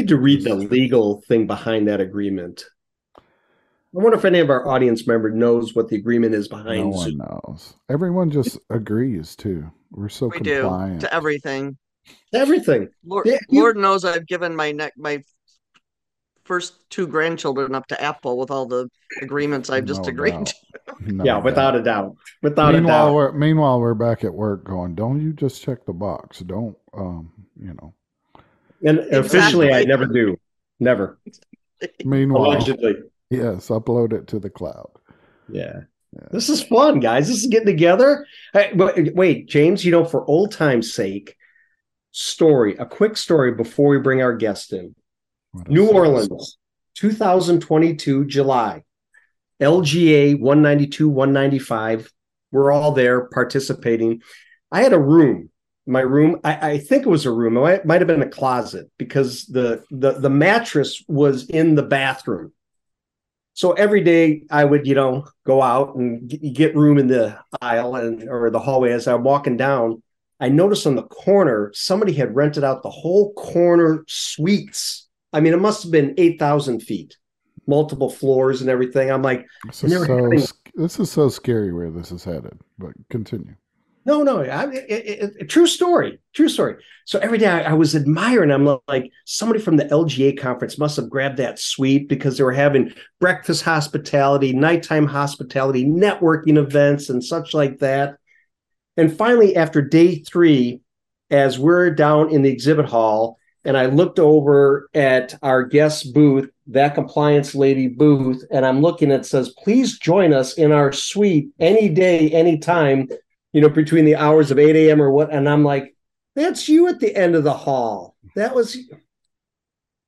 I, I need to read the legal thing behind that agreement. I wonder if any of our audience member knows what the agreement is behind. No one knows. Everyone just agrees too. We're so We do compliant. to everything. Everything. Lord, Yeah, you- Lord knows I've given my neck my first two grandchildren up to Apple with all the agreements I've just No agreed doubt. to. No yeah, doubt. without a doubt. Without a meanwhile, doubt. we're meanwhile we're back at work going. Don't you just check the box? Don't um you know. And officially, I never do. Never. Meanwhile, Allegedly. yes, upload it to the cloud. Yeah. This is fun, guys. This is getting together. Hey, but wait, James, you know, for old time's sake, story, a quick story before we bring our guest in. New sad Orleans, 2022, July. LGA 192, 195. We're all there participating. I had a room. My room, I, I think it was a room. It might, have been a closet because the, the the mattress was in the bathroom. So every day I would, you know, go out and get, get room in the aisle and or the hallway as I'm walking down. I noticed on the corner somebody had rented out the whole corner suites. I mean, it must have been eight thousand feet, multiple floors and everything. I'm like, This is so having- this is so scary where this is headed. But continue. No, no, I, it, it, true story, true story. So every day I, I was admiring. I'm like, somebody from the LGA conference must have grabbed that suite because they were having breakfast hospitality, nighttime hospitality, networking events, and such like that. And finally, after day three, as we're down in the exhibit hall, and I looked over at our guest booth, that compliance lady booth, and I'm looking it says, please join us in our suite any day, anytime, you know, between the hours of 8 a.m. or what. And I'm like, that's you at the end of the hall. That was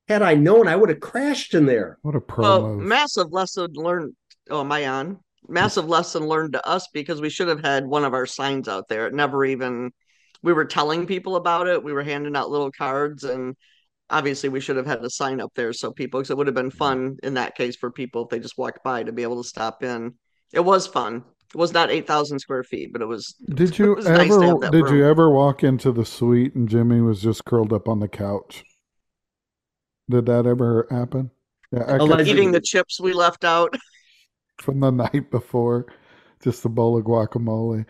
had I known, I would have crashed in there. What a pro Well, massive lesson learned. Oh, am I on? Massive lesson learned to us because we should have had one of our signs out there. It never even. We were telling people about it. We were handing out little cards, and obviously we should have had a sign up there so people. Because it would have been fun in that case for people if they just walked by to be able to stop in. It was fun. It was not eight thousand square feet, but it was. Did you it was nice to ever have that did you ever walk into the suite and Jimmy was just curled up on the couch? Did that ever happen? Yeah, I could- Eating the chips we left out. from the night before, just a bowl of guacamole.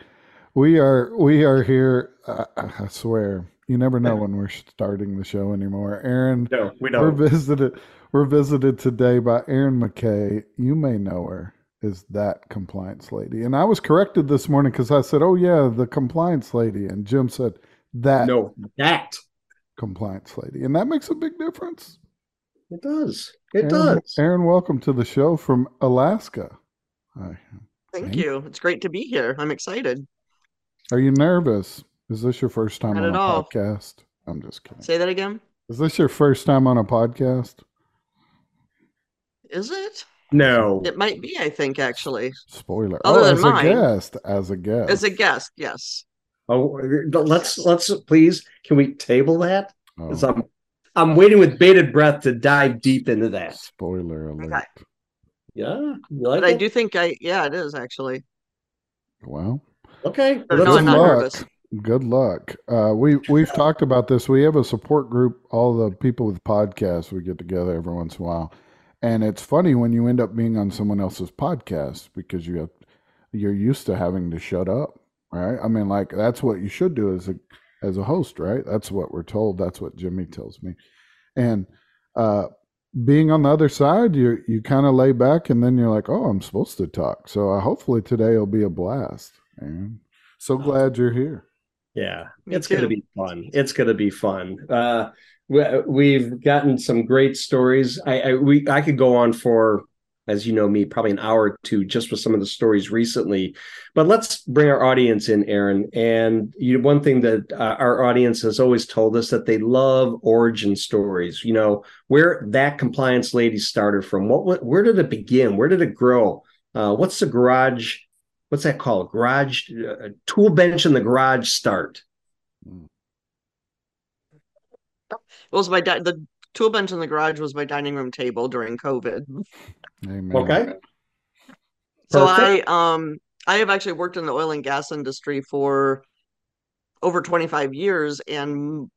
We are we are here. I, I swear, you never know when we're starting the show anymore. Erin, No, we we're visited. We're visited today by Erin McKay. You may know her as that compliance lady, and I was corrected this morning because I said, "Oh yeah, the compliance lady," and Jim said that No, that compliance lady, and that makes a big difference. it does. It Erin, does. Erin, welcome to the show from Alaska. Hi. Thank Thank- you. It's great to be here. I'm excited. Are you nervous? Is this your first time Not on at a all. podcast? I'm just kidding. Say that again. Is this your first time on a podcast? Is it? No. It might be. I think actually. Spoiler. Other oh, than as mine. a guest. As a guest. As a guest, yes. Oh, let's let's please. Can we table that? Oh, 'Cause I'm I'm waiting with bated breath to dive deep into that. spoiler alert. Okay. Yeah, you like But I do think I. Yeah, it is actually. Well, Okay, Or well, no, I'm not look. nervous. good luck. Uh, we we've talked about this. We have a support group. All the people with podcasts we get together every once in a while, and it's funny when you end up being on someone else's podcast because you have you're used to having to shut up, right? I mean, like that's what you should do as a as a host, right? That's what we're told. That's what Jimmy tells me, and uh, being on the other side, you you kind of lay back, and then you're like, oh, I'm supposed to talk. So uh, hopefully today will be a blast. And so glad you're here. Yeah, it's going to be fun. It's going to be fun. Uh, we, we've gotten some great stories. I, I we I could go on for, as you know me, probably an hour or two just with some of the stories recently. But let's bring our audience in, Erin. And you, one thing that uh, our audience has always told us that they love origin stories. You know where that compliance lady started from. What, what where did it begin? Where did it grow? Uh, what's the garage? What's that called? Garage uh, tool bench in the garage start. It was my di- the tool bench in the garage was my dining room table during COVID. Amen. Okay. So Perfect. I um I have actually worked in the oil and gas industry for over 25 years and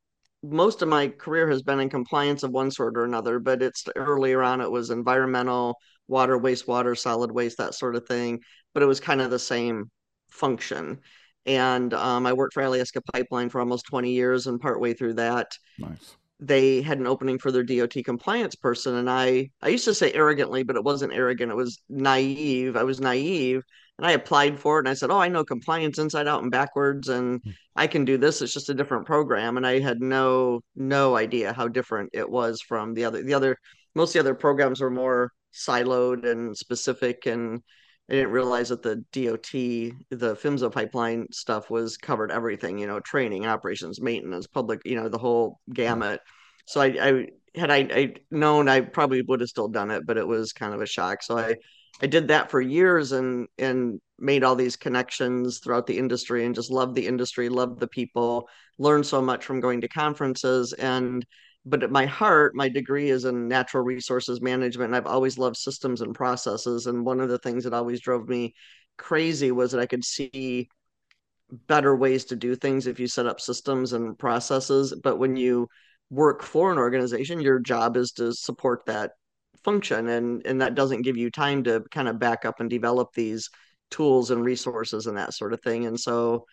most of my career has been in compliance of one sort or another, but it's earlier on it was environmental, water, wastewater, solid waste, that sort of thing. But it was kind of the same function. And um, I worked for Alaska Pipeline for almost 20 years, and partway through that, nice. They had an opening for their DOT compliance person. And I, I used to say arrogantly, but it wasn't arrogant. It was naive. I was naive and I applied for it and I said, Oh, I know compliance inside out and backwards and hmm. I can do this. It's just a different program. And I had no no idea how different it was from the other the other most of the other programs were more siloed and specific and I didn't realize that the DOT, the PHMSA pipeline stuff was covered everything, you know, training, operations, maintenance, public, you know, the whole gamut. So I, I had I, I known I probably would have still done it, but it was kind of a shock. So I I did that for years and and made all these connections throughout the industry and just loved the industry, loved the people, learned so much from going to conferences and but at my heart, my degree is in natural resources management and I've always loved systems and processes and one of the things that always drove me crazy was that I could see better ways to do things if you set up systems and processes, but when you work for an organization, your job is to support that function and and that doesn't give you time to kind of back up and develop these tools and resources and that sort of thing and so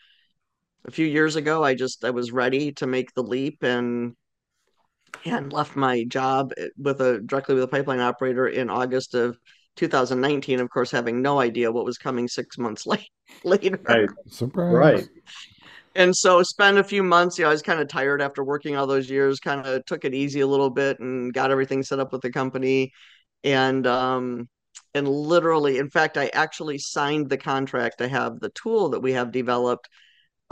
a few years ago i just i was ready to make the leap and and left my job with a directly with a pipeline operator in august of 2019 of course having no idea what was coming six months late, later. Right. Surprise. Right and so spent a few months you know i was kind of tired after working all those years kind of took it easy a little bit and got everything set up with the company. And um and literally in fact i actually signed the contract to have the tool that we have developed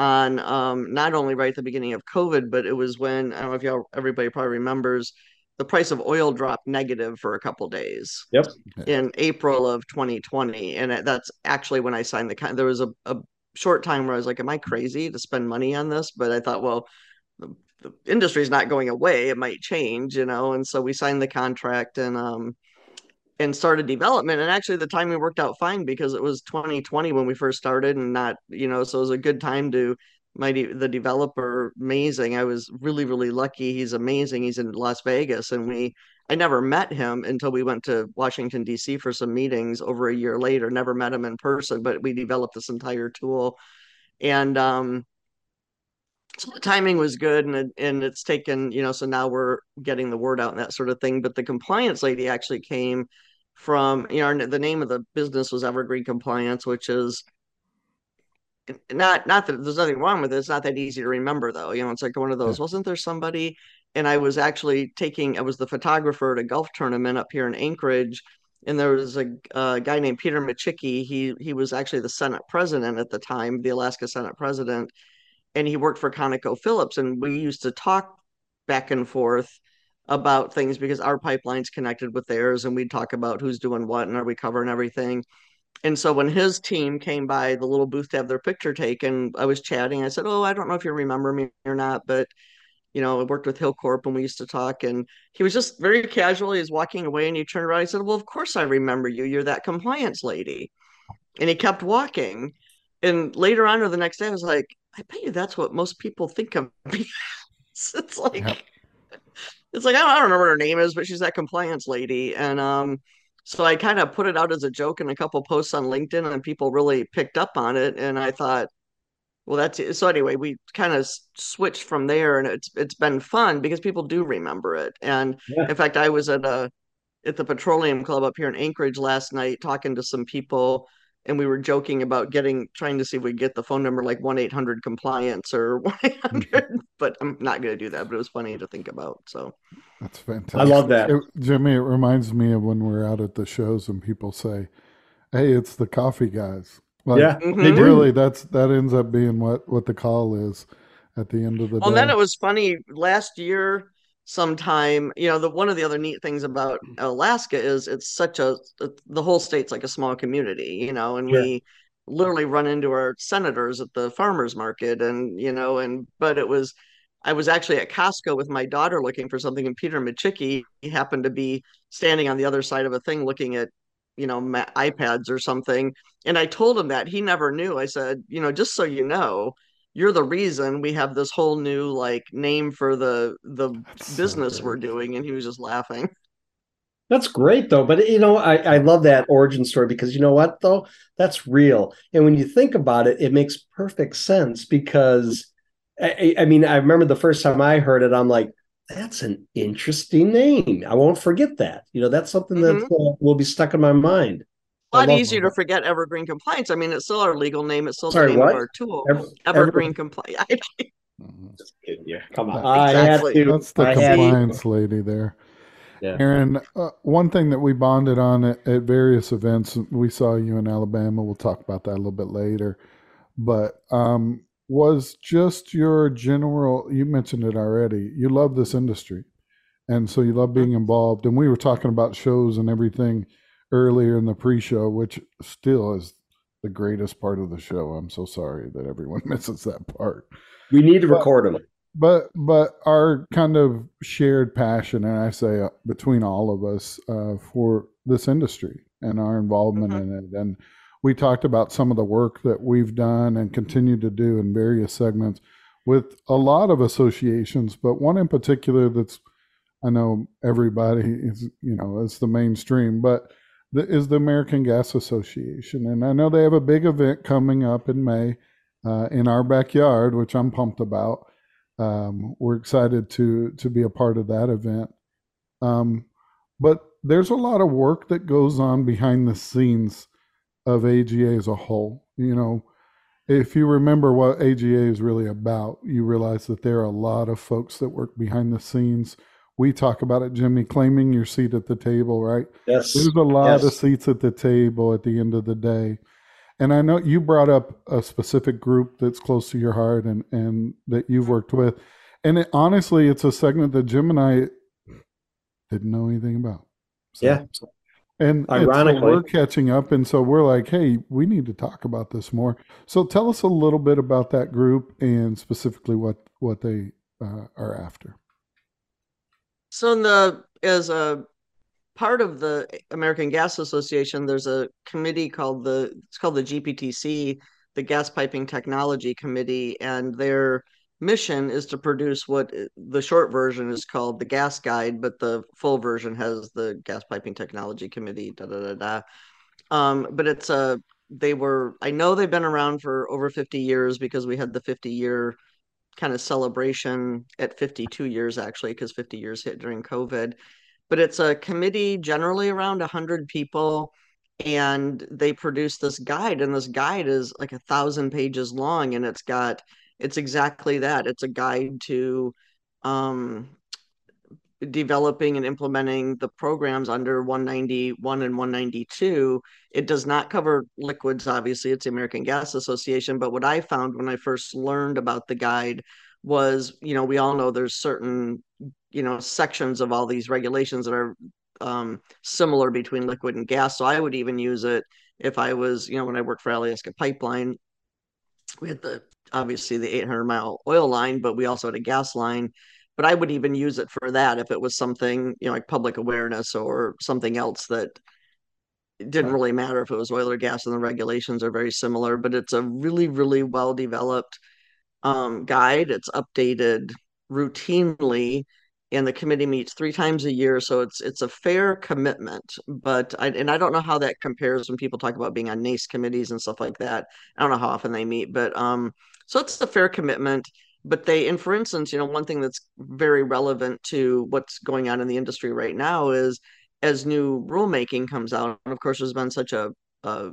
on um not only right at the beginning of covid but it was when i don't know if y'all everybody probably remembers the price of oil dropped negative for a couple days yep in april of 2020 and that's actually when i signed the there was a, a short time where I was like, am I crazy to spend money on this? But I thought, well, the, the industry is not going away. It might change, you know. And so we signed the contract and um and started development. And actually the timing worked out fine because it was 2020 when we first started and not, you know, so it was a good time to my the developer amazing. I was really, really lucky. He's amazing. He's in Las Vegas and we I never met him until we went to Washington D.C. for some meetings over a year later. Never met him in person, but we developed this entire tool, and um, so the timing was good, and and it's taken you know. So now we're getting the word out and that sort of thing. But the compliance lady actually came from you know the name of the business was Evergreen Compliance, which is not not that there's nothing wrong with it. It's not that easy to remember though. You know, it's like one of those. Yeah. Wasn't there somebody and I was actually taking I was the photographer at a golf tournament up here in Anchorage, and there was a, a guy named Peter Micciche. He he was actually the Senate president at the time, the Alaska Senate president, and he worked for conoco phillips and we used to talk back and forth about things because our pipeline's connected with theirs, and we'd talk about who's doing what and are we covering everything. And so when his team came by the little booth to have their picture taken, I was chatting. I said, "Oh, I don't know if you remember me or not, but." you know, I worked with Hilcorp and we used to talk. And he was just very casual. He was walking away and he turned around. He said, Well, of course I remember you. You're that compliance lady. And he kept walking. And later on or the next day, I was like, I bet you that's what most people think of me. it's like, yep. It's like, I don't, I don't know what her name is, but she's that compliance lady. And, um, so I kind of put it out as a joke in a couple posts on LinkedIn and people really picked up on it. And I thought, well that's it. so anyway we kind of switched from there and it's it's been fun because people do remember it and yeah. in fact i was at a at the petroleum club up here in anchorage last night talking to some people and we were joking about getting trying to see if we get the phone number like 1-800 compliance or 1-800 but i'm not going to do that but it was funny to think about so that's fantastic i love that it, jimmy it reminds me of when we're out at the shows and people say hey it's the coffee guys like, yeah, mm-hmm. really, that's that ends up being what what the call is at the end of the well, day. then it was funny last year. Sometime, you know, the one of the other neat things about mm-hmm. Alaska is it's such a uh, the whole state's like a small community, you know, and yeah. we literally run into our senators at the farmers market, and you know, and but it was I was actually at Costco with my daughter looking for something, and Peter Micciche happened to be standing on the other side of a thing looking at you know iPads or something. And I told him that he never knew. I said you know just so you know you're the reason we have this whole new like name for the the That's business so we're doing and he was just laughing. That's great though but you know I, I love that origin story because you know what though? That's real and when you think about it it makes perfect sense because I, I mean i remember the first time i heard it i'm like that's an interesting name i won't forget that you know that's something mm-hmm. that uh, will be stuck in my mind a lot easier to forget evergreen compliance. I mean, it's still our legal name. It's still Sorry, the name what? of our tool. Ever, evergreen compliance. Just kidding you. Come on. Exactly. I That's the I compliance lady there. Yeah. Erin, uh, one thing that we bonded on at, at, various events, we saw you in Alabama. We'll talk about that a little bit later. But um, was just your general, you mentioned it already, you love this industry. And so you love being mm-hmm. involved. And we were talking about shows and everything earlier in the pre-show, which still is the greatest part of the show. I'm so sorry that everyone misses that part. We need to but, record them. But but our kind of shared passion, and I say uh, between all of us, uh, for this industry and our involvement mm-hmm. in it, and we talked about some of the work that we've done and continue to do in various segments with a lot of associations, but one in particular that's I know everybody is you know it's the mainstream, but is the American Gas Association. And I know they have a big event coming up in May uh, in our backyard, which I'm pumped about. Um, we're excited to to be a part of that event. Um, but there's a lot of work that goes on behind the scenes of AGA as a whole. You know, if you remember what AGA is really about, you realize that there are a lot of folks that work behind the scenes we talk about it, Jimmy, claiming your seat at the table, right? Yes. There's a lot yes. of seats at the table at the end of the day. And I know you brought up a specific group that's close to your heart and, and that you've worked with. And it, honestly, it's a segment that Jim and I didn't know anything about. So, yeah. And ironically, we're catching up. And so we're like, hey, we need to talk about this more. So tell us a little bit about that group and specifically what, what they uh, are after. So in the as a part of the American Gas Association, there's a committee called the it's called the GPTC, the Gas Piping Technology Committee, and their mission is to produce what the short version is called the Gas Guide, but the full version has the Gas Piping Technology Committee. Da da da da. Um, but it's a they were I know they've been around for over 50 years because we had the 50 year kind of celebration at 52 years actually because 50 years hit during covid. But it's a committee generally around 100 people and they produce this guide and this guide is like a thousand pages long and it's got it's exactly that. It's a guide to um, developing and implementing the programs under 191 and 192 it does not cover liquids obviously it's the american gas association but what i found when i first learned about the guide was you know we all know there's certain you know sections of all these regulations that are um, similar between liquid and gas so i would even use it if i was you know when i worked for alaska pipeline we had the obviously the 800 mile oil line but we also had a gas line but I would even use it for that if it was something, you know, like public awareness or something else that didn't really matter if it was oil or gas and the regulations are very similar, but it's a really, really well developed um, guide. It's updated routinely and the committee meets three times a year so it's it's a fair commitment but I, and i don't know how that compares when people talk about being on nace committees and stuff like that. I don't know how often they meet but um so it's a fair commitment but they and for instance you know one thing that's very relevant to what's going on in the industry right now is as new rulemaking comes out and of course there's been such a, a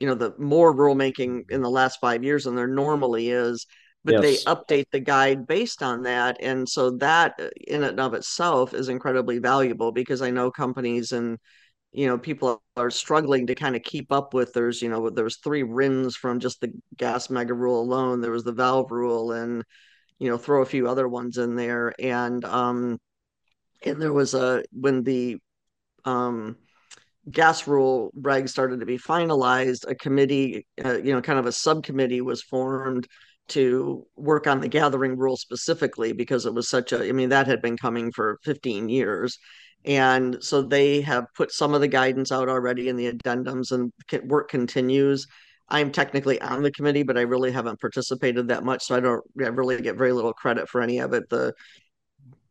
you know the more rulemaking in the last five years than there normally is but yes. they update the guide based on that and so that uh, in and of itself is incredibly valuable because i know companies and you know people are struggling to kind of keep up with there's you know there was three RINs from just the gas mega rule alone there was the valve rule and you know throw a few other ones in there. And um and there was a when the um gas rule reg started to be finalized a committee uh, you know kind of a subcommittee was formed to work on the gathering rule specifically because it was such a i mean that had been coming for 15 years and so they have put some of the guidance out already in the addendums, and work continues. I'm technically on the committee, but I really haven't participated that much, so I don't I really get very little credit for any of it. The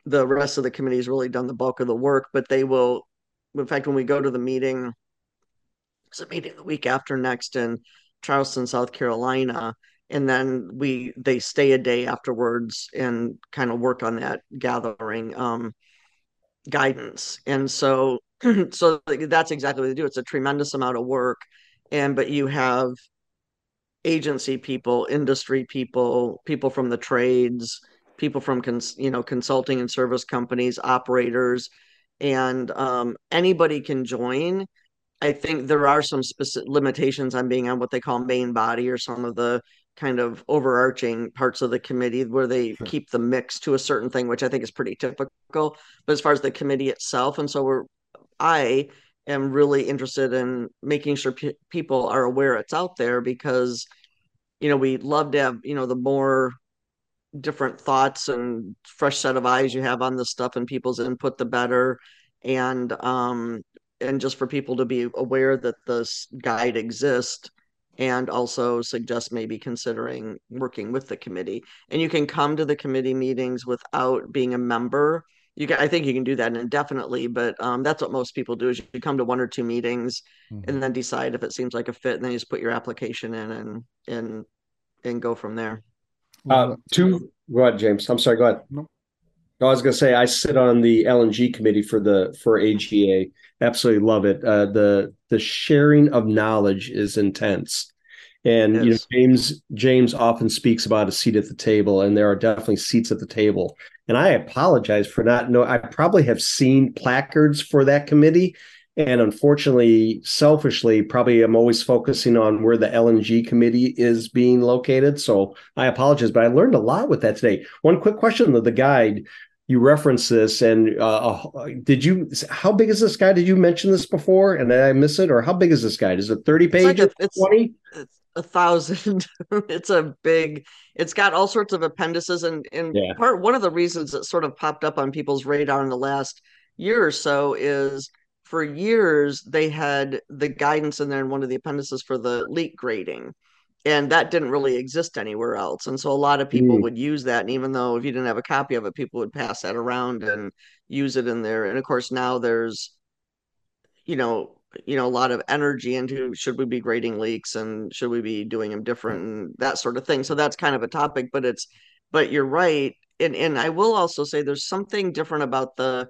the rest of the committee has really done the bulk of the work, but they will. In fact, when we go to the meeting, it's a meeting the week after next in Charleston, South Carolina, and then we they stay a day afterwards and kind of work on that gathering um, guidance. And so, so that's exactly what they do. It's a tremendous amount of work, and but you have agency people, industry people, people from the trades, people from cons- you know consulting and service companies, operators, and um, anybody can join. I think there are some specific limitations on being on what they call main body or some of the kind of overarching parts of the committee where they sure. keep the mix to a certain thing, which I think is pretty typical. But as far as the committee itself, and so we're, I am really interested in making sure pe- people are aware it's out there because, you know, we love to have, you know, the more different thoughts and fresh set of eyes you have on this stuff and people's input, the better. And, um, and just for people to be aware that this guide exists and also suggest maybe considering working with the committee. And you can come to the committee meetings without being a member. You can, I think you can do that indefinitely, but um, that's what most people do is you come to one or two meetings mm-hmm. and then decide if it seems like a fit, and then you just put your application in and and and go from there. Uh, two, go ahead, James. I'm sorry. Go ahead. No. I was going to say I sit on the LNG committee for the for AGA. Absolutely love it. Uh, the the sharing of knowledge is intense, and yes. you know James James often speaks about a seat at the table, and there are definitely seats at the table. And I apologize for not know. I probably have seen placards for that committee, and unfortunately, selfishly, probably I'm always focusing on where the LNG committee is being located. So I apologize, but I learned a lot with that today. One quick question of the guide you reference this and uh, uh, did you how big is this guide did you mention this before and i miss it or how big is this guide is it 30 pages like 20 it's a thousand it's a big it's got all sorts of appendices and and yeah. part one of the reasons that sort of popped up on people's radar in the last year or so is for years they had the guidance in there in one of the appendices for the leak grading and that didn't really exist anywhere else and so a lot of people mm. would use that and even though if you didn't have a copy of it people would pass that around and use it in there and of course now there's you know you know a lot of energy into should we be grading leaks and should we be doing them different and that sort of thing so that's kind of a topic but it's but you're right and and I will also say there's something different about the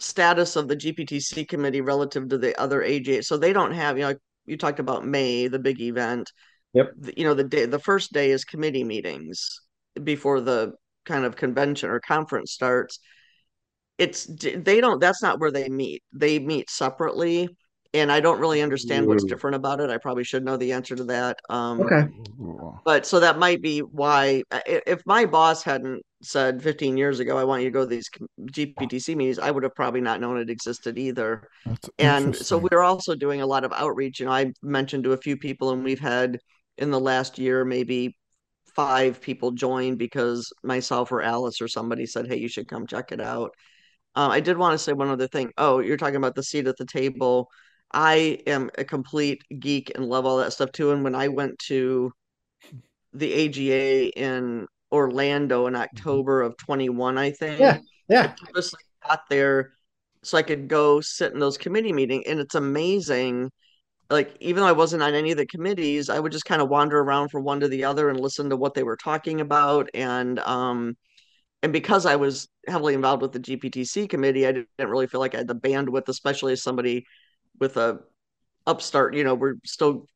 status of the GPTC committee relative to the other AGA. So they don't have, you know, you talked about May, the big event. Yep. You know, the day, the first day is committee meetings before the kind of convention or conference starts. It's they don't. That's not where they meet. They meet separately, and I don't really understand what's different about it. I probably should know the answer to that. Um, okay. But so that might be why. If my boss hadn't said 15 years ago, I want you to go to these GPTC meetings, I would have probably not known it existed either. That's and so we're also doing a lot of outreach. You know, I mentioned to a few people, and we've had in the last year maybe five people join because myself or Alice or somebody said, "Hey, you should come check it out." Um, I did want to say one other thing. Oh, you're talking about the seat at the table. I am a complete geek and love all that stuff too. And when I went to the AGA in Orlando in mm-hmm. October of 21, I think. Yeah. Yeah. I just got there so I could go sit in those committee meetings. And it's amazing. Like, even though I wasn't on any of the committees, I would just kind of wander around from one to the other and listen to what they were talking about. And, um, and because I was heavily involved with the GPTC committee, I didn't really feel like I had the bandwidth, especially as somebody with a upstart, you know, we're still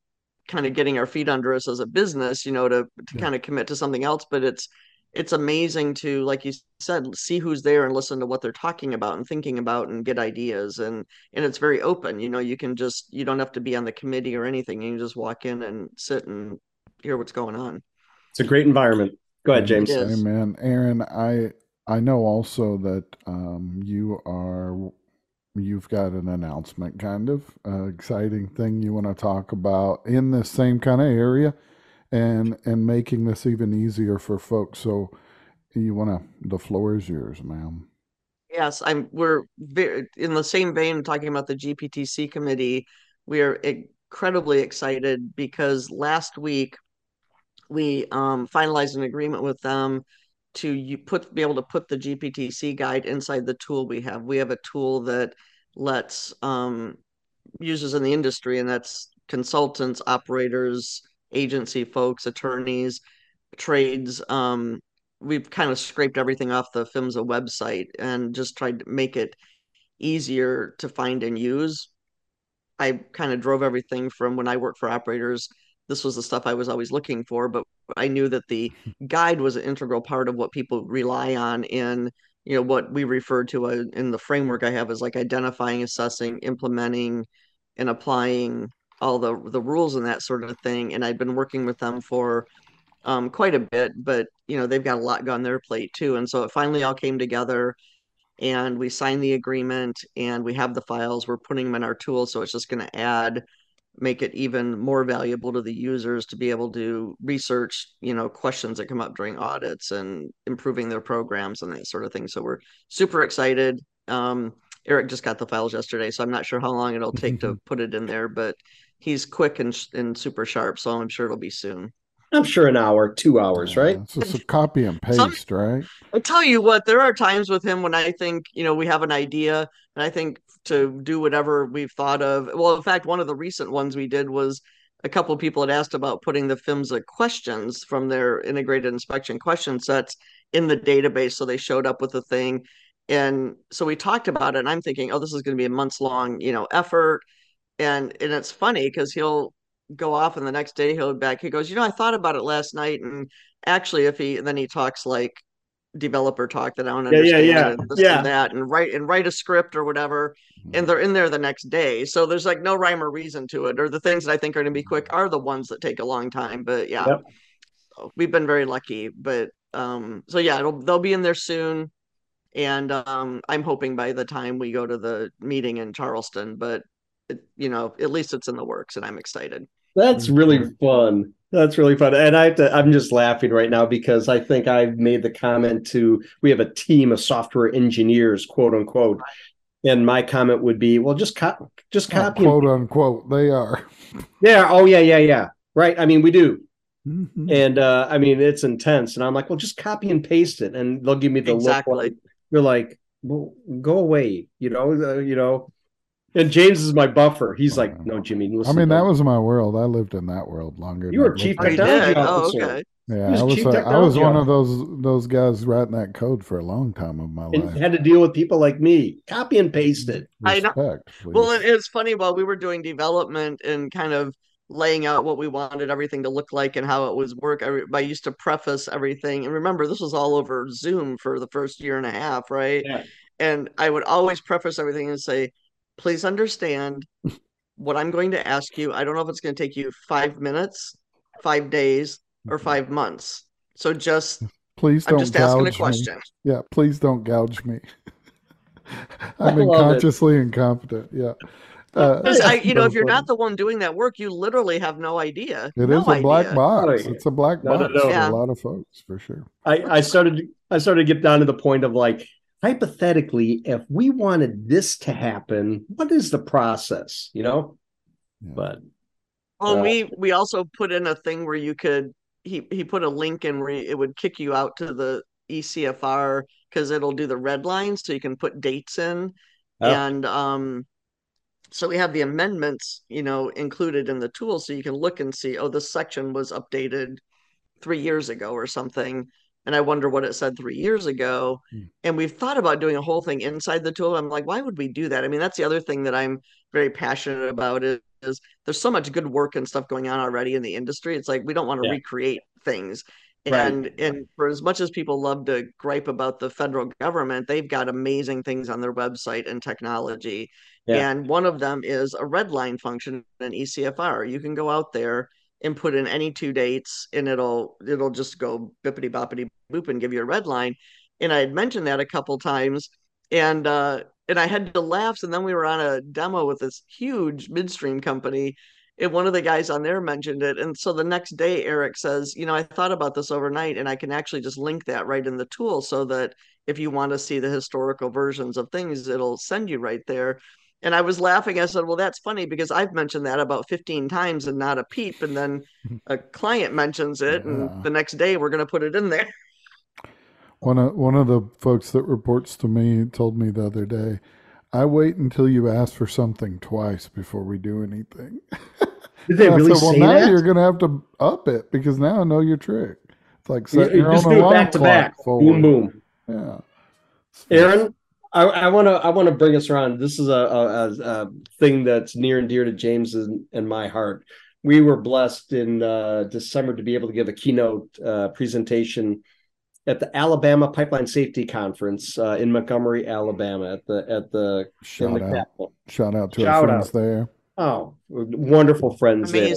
kind of getting our feet under us as a business, you know, to, to yeah. kind of commit to something else. But it's it's amazing to, like you said, see who's there and listen to what they're talking about and thinking about and get ideas. And and it's very open. You know, you can just you don't have to be on the committee or anything. You can just walk in and sit and hear what's going on. It's a great environment. Go ahead, James. Amen. Erin, I I know also that um, you are you've got an announcement kind of uh, exciting thing you want to talk about in this same kind of area and and making this even easier for folks. So you want to the floor is yours ma'am. Yes i'm we're very, in the same vein talking about the gptc committee we are incredibly excited because last week we um, finalized an agreement with them to you put be able to put the GPTC guide inside the tool we have. We have a tool that lets um, users in the industry, and that's consultants, operators, agency folks, attorneys, trades. Um, we've kind of scraped everything off the PHMSA website and just tried to make it easier to find and use. I kind of drove everything from when I worked for operators. This was the stuff I was always looking for, but I knew that the guide was an integral part of what people rely on in you know what we refer to uh, in the framework I have is like identifying, assessing, implementing, and applying all the the rules and that sort of thing. And I'd been working with them for um, quite a bit, but you know they've got a lot on their plate too. And so it finally all came together, and we signed the agreement, and we have the files. We're putting them in our tool, so it's just going to add make it even more valuable to the users to be able to research you know questions that come up during audits and improving their programs and that sort of thing so we're super excited um, eric just got the files yesterday so i'm not sure how long it'll take to put it in there but he's quick and, and super sharp so i'm sure it'll be soon I'm sure an hour, two hours, right? It's just a copy and paste, Some, right? I tell you what, there are times with him when I think, you know, we have an idea and I think to do whatever we've thought of. Well, in fact, one of the recent ones we did was a couple of people had asked about putting the PHMSA questions from their integrated inspection question sets in the database. So they showed up with a thing. And so we talked about it, and I'm thinking, oh, this is going to be a months long, you know, effort. And and it's funny because he'll go off and the next day he'll back. He goes, you know, I thought about it last night, and actually, if he then he talks like developer talk that I don't understand, yeah, yeah, yeah. this yeah. and that, and write and write a script or whatever, and mm-hmm. they're in there the next day. So there's like no rhyme or reason to it. Or the things that I think are going to be quick are the ones that take a long time. But yeah, yep. so we've been very lucky. But um, so yeah, it'll they'll be in there soon. And um, I'm hoping by the time we go to the meeting in Charleston, but it, you know, at least it's in the works, and I'm excited. That's really fun. That's really fun. And I have to, I'm just laughing right now because I think I've made the comment to we have a team of software engineers, quote unquote. And my comment would be, well, just copy, just copy, quote unquote. They are. Yeah. Oh yeah, yeah, yeah. Right. I mean, we do. Mm-hmm. And uh, I mean, it's intense. And I'm like, well, just copy and paste it, and they'll give me the exactly. look. Like, you're like, well, go away. You know, uh, you know. And James is my buffer. He's like, no, Jimmy. I mean, that was my world. I lived in that world longer. You were chief technology oh, officer. Oh, okay. Yeah, was I was. A, I was one of those those guys writing that code for a long time of my and life. Had to deal with people like me. Copy and paste it. Respect, I know. Please. Well, it's funny while we were doing development and kind of laying out what we wanted everything to look like and how it was work. I, I used to preface everything, and remember, this was all over Zoom for the first year and a half, right? Yeah. And I would always preface everything and say, please understand what I'm going to ask you. I don't know if it's going to take you five minutes, five days, or mm-hmm. five months. So just please don't. I'm just asking a question. Me. Yeah, please don't gouge me. I'm inconsciously it. incompetent. Yeah. Uh, I, you know, if you're not the one doing that work, you literally have no idea. It no is a idea. black box. It's a black box no, no, for yeah. a lot of folks, for sure. I, I started. I started to get down to the point of like, hypothetically, if we wanted this to happen, what is the process? You know, yeah. but well, uh, we we also put in a thing where you could he he put a link in where it would kick you out to the ECFR because it'll do the red lines, so you can put dates in, oh. and um, so we have the amendments, you know, included in the tool, so you can look and see, oh, this section was updated three years ago or something and I wonder what it said three years ago. Mm. And we've thought about doing a whole thing inside the tool. I'm like, why would we do that? I mean, that's the other thing that I'm very passionate about is, is there's so much good work and stuff going on already in the industry. It's like we don't want to yeah. recreate things. And right. and for as much as people love to gripe about the federal government, they've got amazing things on their website and technology. Yeah. And one of them is a red line function in ECFR. You can go out there and put in any two dates and it'll it'll just go bippity boppity boop and give you a red line. And i had mentioned that a couple times and uh and i had to laugh. And then we were on a demo with this huge midstream company and one of the guys on there mentioned it. And so the next day eric says you know i thought about this overnight and i can actually just link that right in the tool so that if you want to see the historical versions of things it'll send you right there And I was laughing. I said, Well, that's funny because I've mentioned that about 15 times and not a peep. And then a client mentions it, and the next day we're going to put it in there. One of one of the folks that reports to me told me the other day, I wait until you ask for something twice before we do anything. Did they And I really said, well, say now that? you're going to have to up it because now I know your trick. It's like You- setting you your just own do it alarm back to back. forward. Boom, boom. Yeah. Erin, I, I want to I want to bring us around. This is a, a, a, a thing that's near and dear to James and, and my heart. We were blessed in uh, December to be able to give a keynote uh, presentation at the Alabama Pipeline Safety Conference uh, in Montgomery, Alabama, at the at the in Shout the out. Capitol. Shout out to Shout our friends out. there. Oh, wonderful friends there.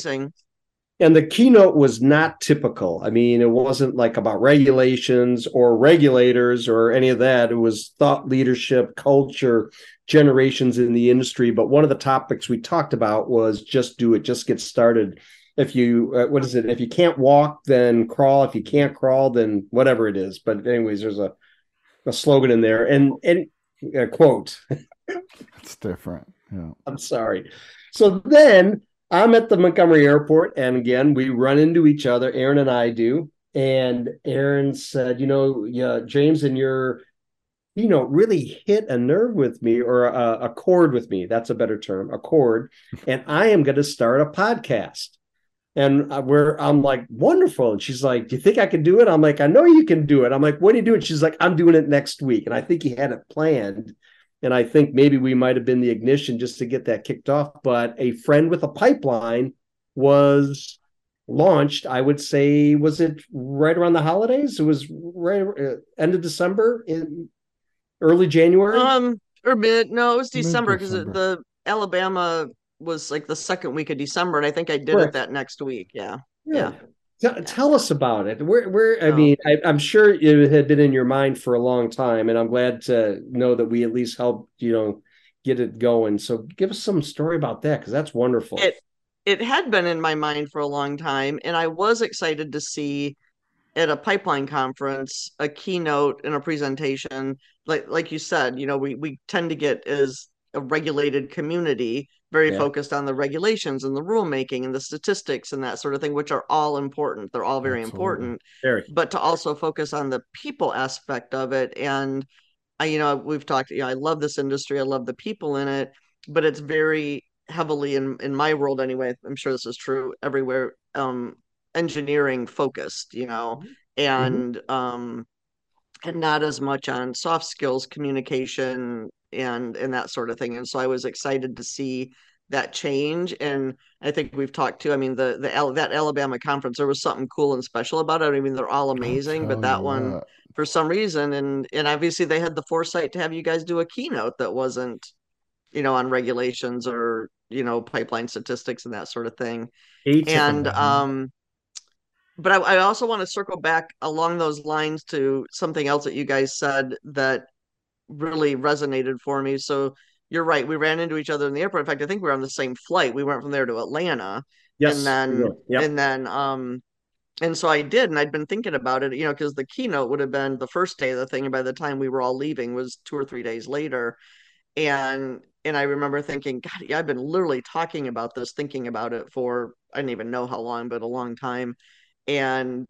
And the keynote was not typical. I mean, it wasn't like about regulations or regulators or any of that. It was thought leadership, culture, generations in the industry. But one of the topics we talked about was just do it, just get started. If you, uh, what is it? If you can't walk, then crawl. If you can't crawl, then whatever it is. But anyways, there's a, a slogan in there, and and a quote. It's different. Yeah. I'm sorry. So then I'm at the Montgomery airport, and again, we run into each other. Erin and I do. And Erin said, You know, yeah, James, and your, you know, really hit a nerve with me or a, a chord with me. That's a better term, a chord. And I am going to start a podcast. And we're, I'm like, wonderful. And she's like, Do you think I can do it? I'm like, I know you can do it. I'm like, When are you doing? She's like, I'm doing it next week. And I think he had it planned. And I think maybe we might have been the ignition just to get that kicked off. But a friend with a pipeline was launched. I would say, was it right around the holidays? It was right uh, end of December, in early January. Um, or mid, no, it was December because the Alabama was like the second week of December, and I think I did Correct. it that next week. Yeah. yeah. Tell, tell us about it. Where, where? I Oh. mean, I, I'm sure it had been in your mind for a long time, and I'm glad to know that we at least helped, you know, get it going. So, give us some story about that because that's wonderful. It it had been in my mind for a long time, and I was excited to see at a pipeline conference a keynote and a presentation. Like like you said, you know, we we tend to get as a regulated community very Yeah. focused on the regulations and the rulemaking and the statistics and that sort of thing, which are all important. They're all very Absolutely. important. Very. but to also focus on the people aspect of it and I you know we've talked you know I love this industry I love the people in it but it's very heavily in in my world anyway I'm sure this is true everywhere um engineering focused you know and um and not as much on soft skills communication and and that sort of thing and so I was excited to see that change and I think we've talked to I mean the the that Alabama conference there was something cool and special about it I mean they're all amazing but that one what. for some reason and and obviously they had the foresight to have you guys do a keynote that wasn't you know on regulations or you know pipeline statistics and that sort of thing Atypical. and um but I, I also want to circle back along those lines to something else that you guys said that really resonated for me so you're right we ran into each other in the airport in fact i think we were on the same flight we went from there to atlanta yes, and then. Yep. and then um and so I did, and I'd been thinking about it, you know, because the keynote would have been the first day of the thing, and by the time we were all leaving was two or three days later. And and I remember thinking, God, yeah, I've been literally talking about this, thinking about it for I didn't even know how long, but a long time. And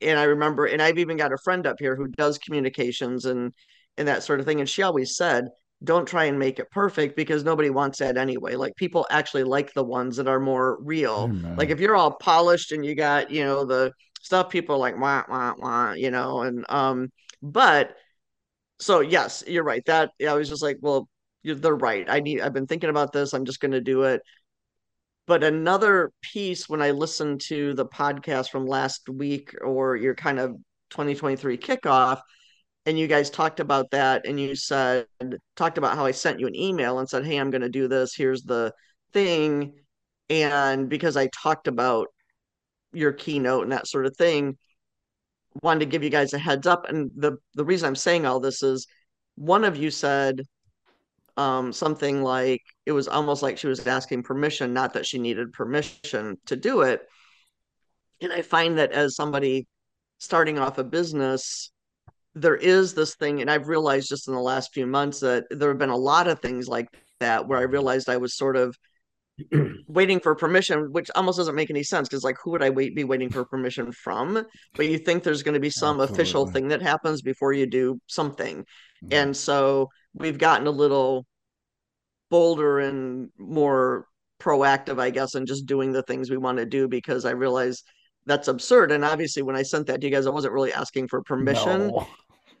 and I remember, and I've even got a friend up here who does communications and and that sort of thing. And she always said, don't try and make it perfect because nobody wants that anyway. Like people actually like the ones that are more real. Like if you're all polished and you got, you know, the stuff people are like wah wah wah, you know, and um, but so yes, you're right. That I was just like, well, you're, they're right. I need. I've been thinking about this. I'm just going to do it. But another piece when I listened to the podcast from last week or your kind of 2023 kickoff, and you guys talked about that, and you said talked about how I sent you an email and said, "Hey, I'm going to do this. Here's the thing," and because I talked about your keynote and that sort of thing, wanted to give you guys a heads up. And the the reason I'm saying all this is one of you said um, something like it was almost like she was asking permission, not that she needed permission to do it. And I find that as somebody starting off a business, there is this thing, and I've realized just in the last few months that there have been a lot of things like that where I realized I was sort of waiting for permission, which almost doesn't make any sense because, like, who would I wait be waiting for permission from? But you think there's going to be some Absolutely. official thing that happens before you do something, Mhm. and so we've gotten a little bolder and more proactive, I guess, in just doing the things we want to do because I realize that's absurd. And obviously, when I sent that to you guys, I wasn't really asking for permission No.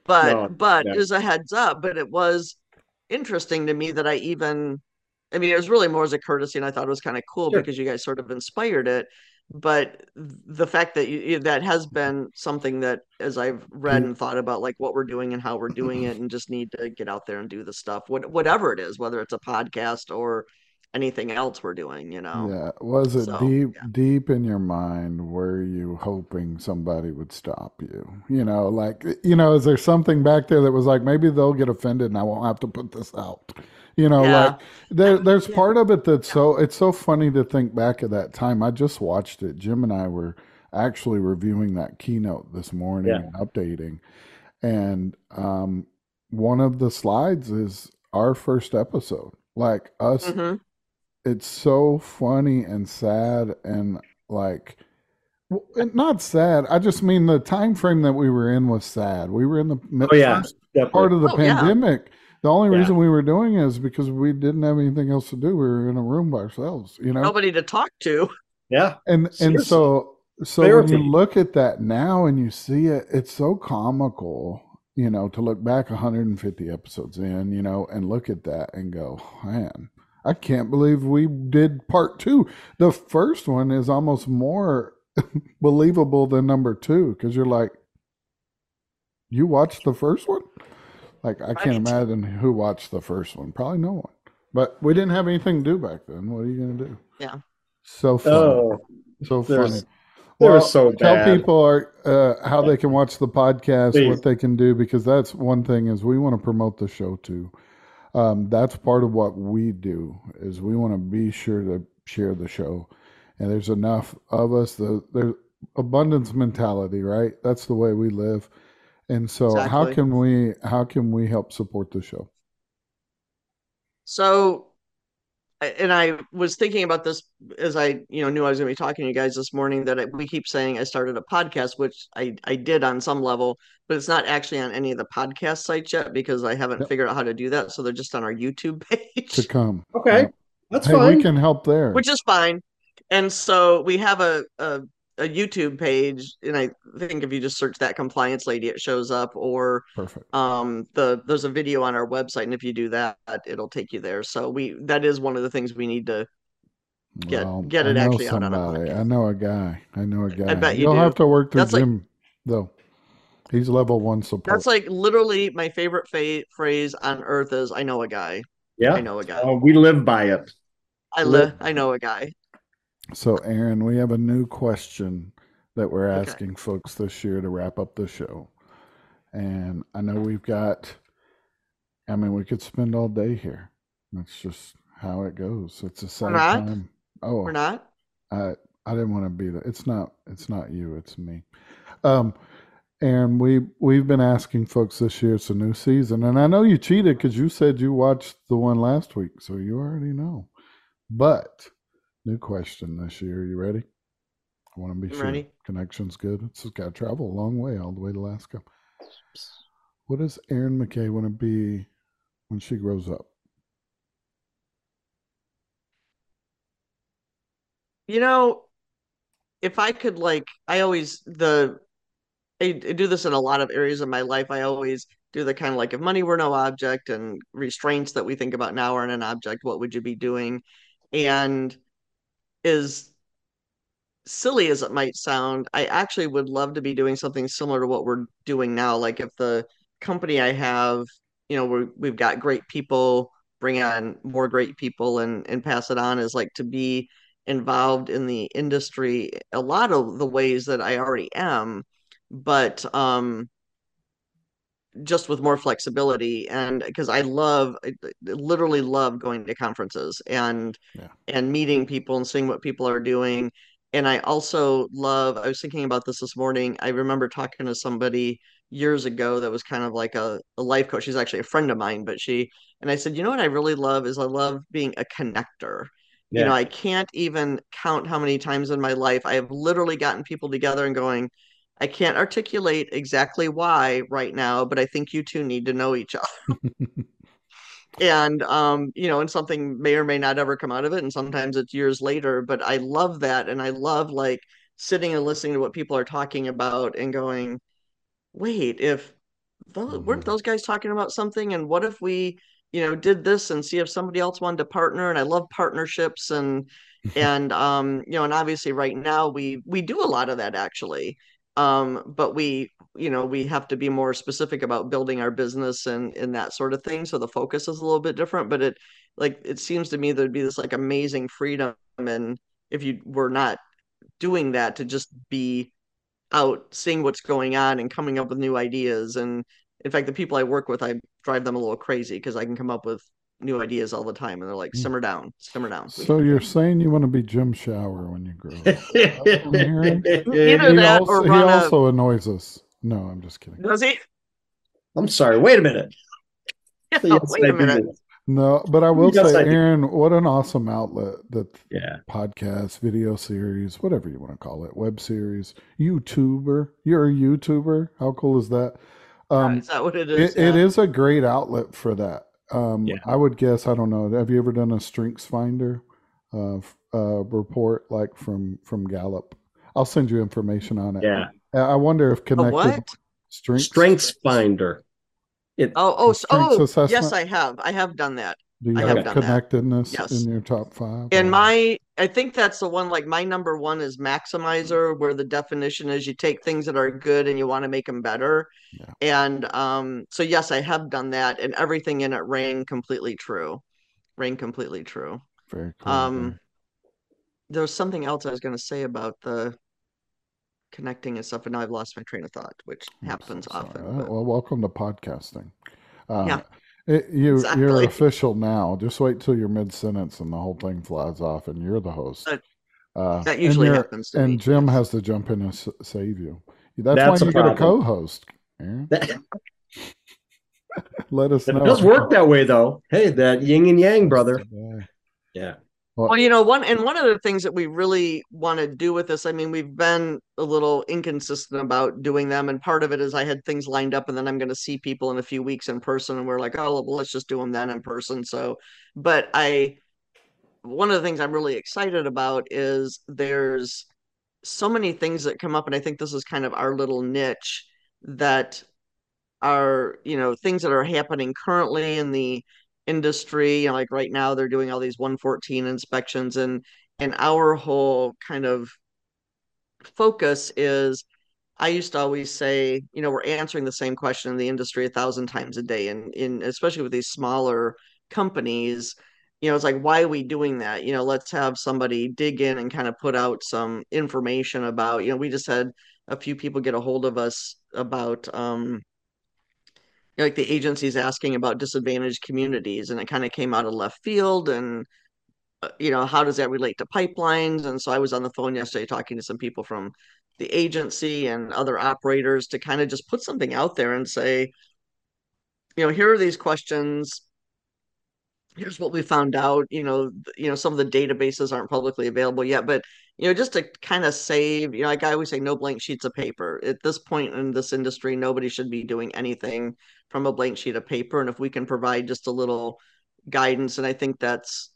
but No, but no. as a heads up but it was interesting to me that i even i mean it was really more as a courtesy and i thought it was kind of cool Sure. because you guys sort of inspired it but the fact that you, that has been something that as i've read mm-hmm. and thought about like what we're doing and how we're doing it and just need to get out there and do the stuff what, whatever it is whether it's a podcast or anything else we're doing you know Yeah. Was it So, deep yeah. deep in your mind were you hoping somebody would stop you? You know, like you know, is there something back there that was like maybe they'll get offended and I won't have to put this out? You know, Yeah. like there there's Yeah. part of it that's so it's so funny to think back at that time. I just watched it. Jim and I were actually reviewing that keynote this morning Yeah. and updating. And um one of the slides is our first episode. Like us Mhm. It's so funny and sad and like not sad i just mean the time frame that we were in was sad we were in the Oh yeah, first part of the Oh, yeah. pandemic the only Yeah. reason we were doing it is because we didn't have anything else to do we were in a room by ourselves you know nobody to talk to yeah. and and Seriously. so so when you look at that now and you see it it's so comical you know to look back 150 episodes in you know and look at that and go man i can't believe we did part two the first one is almost more believable than number two because you're like you watched the first one like i can't Right. imagine who watched the first one probably no one but we didn't have anything to do back then what are you gonna do Yeah. so funny Oh, so there's- funny they were well, so tell bad. people are, uh, how they can watch the podcast, Please. what they can do, because that's one thing is we want to promote the show too. Um, that's part of what we do is we want to be sure to share the show, and there's enough of us. The there's abundance mentality, right? That's the way we live, and so how can we how can we help support the show? So, and I was thinking about this as I, you know, knew I was going to be talking to you guys this morning. That I, we keep saying I started a podcast, which I I did on some level, but it's not actually on any of the podcast sites yet because I haven't Yep. figured out how to do that. So they're just on our YouTube page To come, Okay, Yep. that's hey, fine. we can help there. which is fine. And so we have a, a a YouTube page, and I think if you just search that compliance lady, it shows up, or Perfect. um the there's a video on our website and if you do that it'll take you there so we that is one of the things we need to get- get I it know actually out on a somebody. I know a guy. I know a guy. I bet you will do. have to work through That's like- though. He's level one support. that's like literally my favorite fa- phrase on earth is i know a guy yeah. i know a guy Oh, we live by it. i live i know a guy so, Erin, we have a new question that we're Okay. asking folks this year to wrap up the show. And I know we've got, I mean, we could spend all day here. That's just how it goes. It's a sad not. time. Oh, we're not I I didn't want to be the. It's not. It's not you. It's me. Um, and we we've been asking folks this year. It's a new season, and I know you cheated because you said you watched the one last week, so you already know. But new question this year. You ready? I want to be I'm sure ready. connection's good. It's got to travel a long way, all the way to Alaska. What does Erin McKay want to be when she grows up? you know if i could like i always the I, I do this in a lot of areas of my life i always do the kind of like if money were no object and restraints that we think about now are an object what would you be doing and is silly as it might sound i actually would love to be doing something similar to what we're doing now. Like if the company i have you know we're, we've got great people bring on more great people and and pass it on is like to be involved in the industry a lot of the ways that I already am, but um, just with more flexibility and because I love I literally love going to conferences and Yeah. and meeting people and seeing what people are doing. And I also love, I was thinking about this this morning. I remember talking to somebody years ago that was kind of like a, a life coach. She's actually a friend of mine, but she and I said, you know what I really love is I love being a connector. You know, I can't even count how many times in my life I have literally gotten people together and going, I can't articulate exactly why right now, but I think you two need to know each other. And um, you know, and something may or may not ever come out of it, and sometimes it's years later, but I love that and I love like sitting and listening to what people are talking about and going, wait, if those, weren't Mhm. those guys talking about something? And what if we, you know, did this and see if somebody else wanted to partner? And I love partnerships and and um, you know, and obviously right now we we do a lot of that actually. Um, but we, you know, we have to be more specific about building our business and and that sort of thing. So the focus is a little bit different, but it like it seems to me there'd be this like amazing freedom and if you were not doing that to just be out seeing what's going on and coming up with new ideas. And in fact, the people I work with, I drive them a little crazy because I can come up with new ideas all the time. And they're like, Mm. simmer down, simmer down. So you're saying you want to be Jim Shower when you grow up? Either He that also, or he run a- also annoys us. No, I'm just kidding. Does he? I'm sorry. Wait a minute. Yeah, Yes, wait I a do. minute. No, but I will Yes, say, I. Erin, what an awesome outlet that Yeah. podcast, video series, whatever you want to call it, web series, YouTuber. You're a YouTuber. How cool is that? Um, is that what it is? it, it Yeah. is a great outlet for that. Um, Yeah. I would guess. I don't know. Have you ever done a Strengths Finder uh, uh, report like from from Gallup? I'll send you information on it. Yeah. I I wonder if A connected what? strengths. Strengths Finder. It, Oh, oh, s- Strengths oh, assessment? yes, I have. I have done that. Do you I have, have connectedness Yes. in your top five? And or- my, I think that's the one, like my number one is maximizer, where the definition is you take things that are good and you want to make them better. Yeah. And um, so yes, I have done that, and everything in it rang completely true. Rang completely true. very cool. Um, there was something else I was going to say about the connecting and stuff, and now I've lost my train of thought, which I'm happens sorry. often. But- Well, welcome to podcasting. Uh, Yeah. It- you, You're official now. Just wait till you're mid sentence and the whole thing flies off, and you're the host. That- Uh, that and usually you're- happens to and me. Jim has to jump in and s- save you. That's, That's why a you get a co-host. That, Let us know it know. does work that way, though. Hey, that yin and yang, brother. Yeah. Yeah. Well, you know, one and one of the things that we really want to do with this, I mean, we've been a little inconsistent about doing them, and part of it is I had things lined up, and then I'm going to see people in a few weeks in person, and we're like, oh, well, let's just do them then in person. So, but I, one of the things I'm really excited about is there's so many things that come up, and I think this is kind of our little niche that are, you know, things that are happening currently in the industry. You know, like right now they're doing all these 114 inspections and and our whole kind of focus is I used to always say, you know, we're answering the same question in the industry a thousand times a day. And in especially with these smaller companies, you know, it's like, why are we doing that? You know, let's have somebody dig in and kind of put out some information about, you know, we just had a few people get a hold of us about um know, like the agencies asking about disadvantaged communities and it kind of came out of left field and uh, you know how does that relate to pipelines? And so i was on the phone yesterday talking to some people from the agency and other operators to kind of just put something out there and say you know here are these questions. Here's what we found out. You know you know some of the databases aren't publicly available yet but you know just to kind of save you know like i always say no blank sheets of paper. At this point in this industry nobody should be doing anything from a blank sheet of paper and if we can provide just a little guidance and i think that's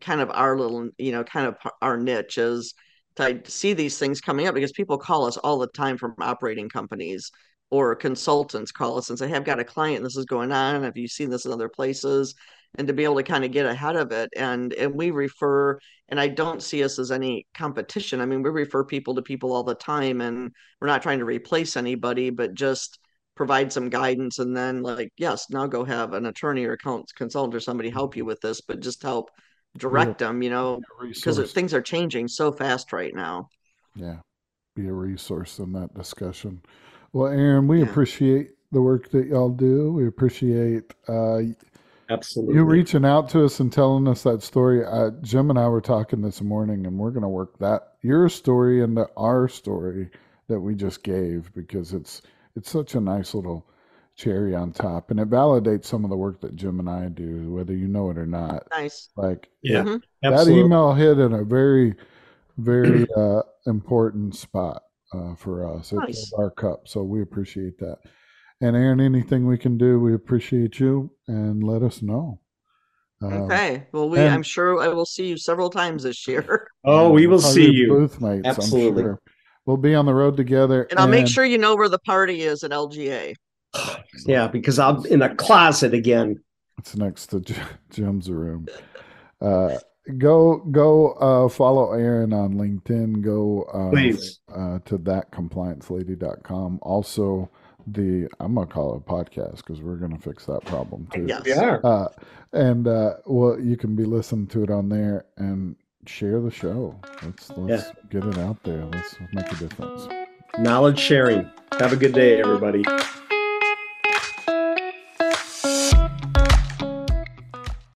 kind of our little you know kind of our niche is to see these things coming up because people call us all the time from operating companies or consultants call us and say hey i've got a client this is going on have you seen this in other places and to be able to kind of get ahead of it and and we refer and i don't see us as any competition i mean we refer people to people all the time and we're not trying to replace anybody but just provide some guidance and then like yes now go have an attorney or account consultant or somebody help you with this but just help direct them you know because things are changing so fast right now Yeah, be a resource in that discussion. Well, Erin, we Yeah. appreciate the work that y'all do. We appreciate uh, Absolutely. you reaching out to us and telling us that story. Uh, Jim and I were talking this morning, and we're going to work that your story into our story that we just gave because it's it's such a nice little cherry on top, and it validates some of the work that Jim and I do, whether you know it or not. Nice. Like Yeah, Mhm. that absolutely. email hit in a very, very uh, important spot uh, for us. Nice. filled our cup, so we appreciate that. And Erin, anything we can do, we appreciate you, and let us know. Um, Okay. Well, we and- I'm sure I will see you several times this year. Oh, we will see you. booth mates. Absolutely. I'm sure. We'll be on the road together, And I'll make sure you know where the party is at LGA. Yeah, because I'm in a closet again. It's next to J- Jim's room. Uh, go go uh, follow Erin on LinkedIn. Go uh, Please. uh, to thatcompliancelady.com. Also, the I'm gonna call it a podcast because we're gonna fix that problem too. Yes. We are. Uh, and uh, well, you can be listening to it on there and share the show. Let's let's get it out there. Let's make a difference. Knowledge sharing. Have a good day, everybody.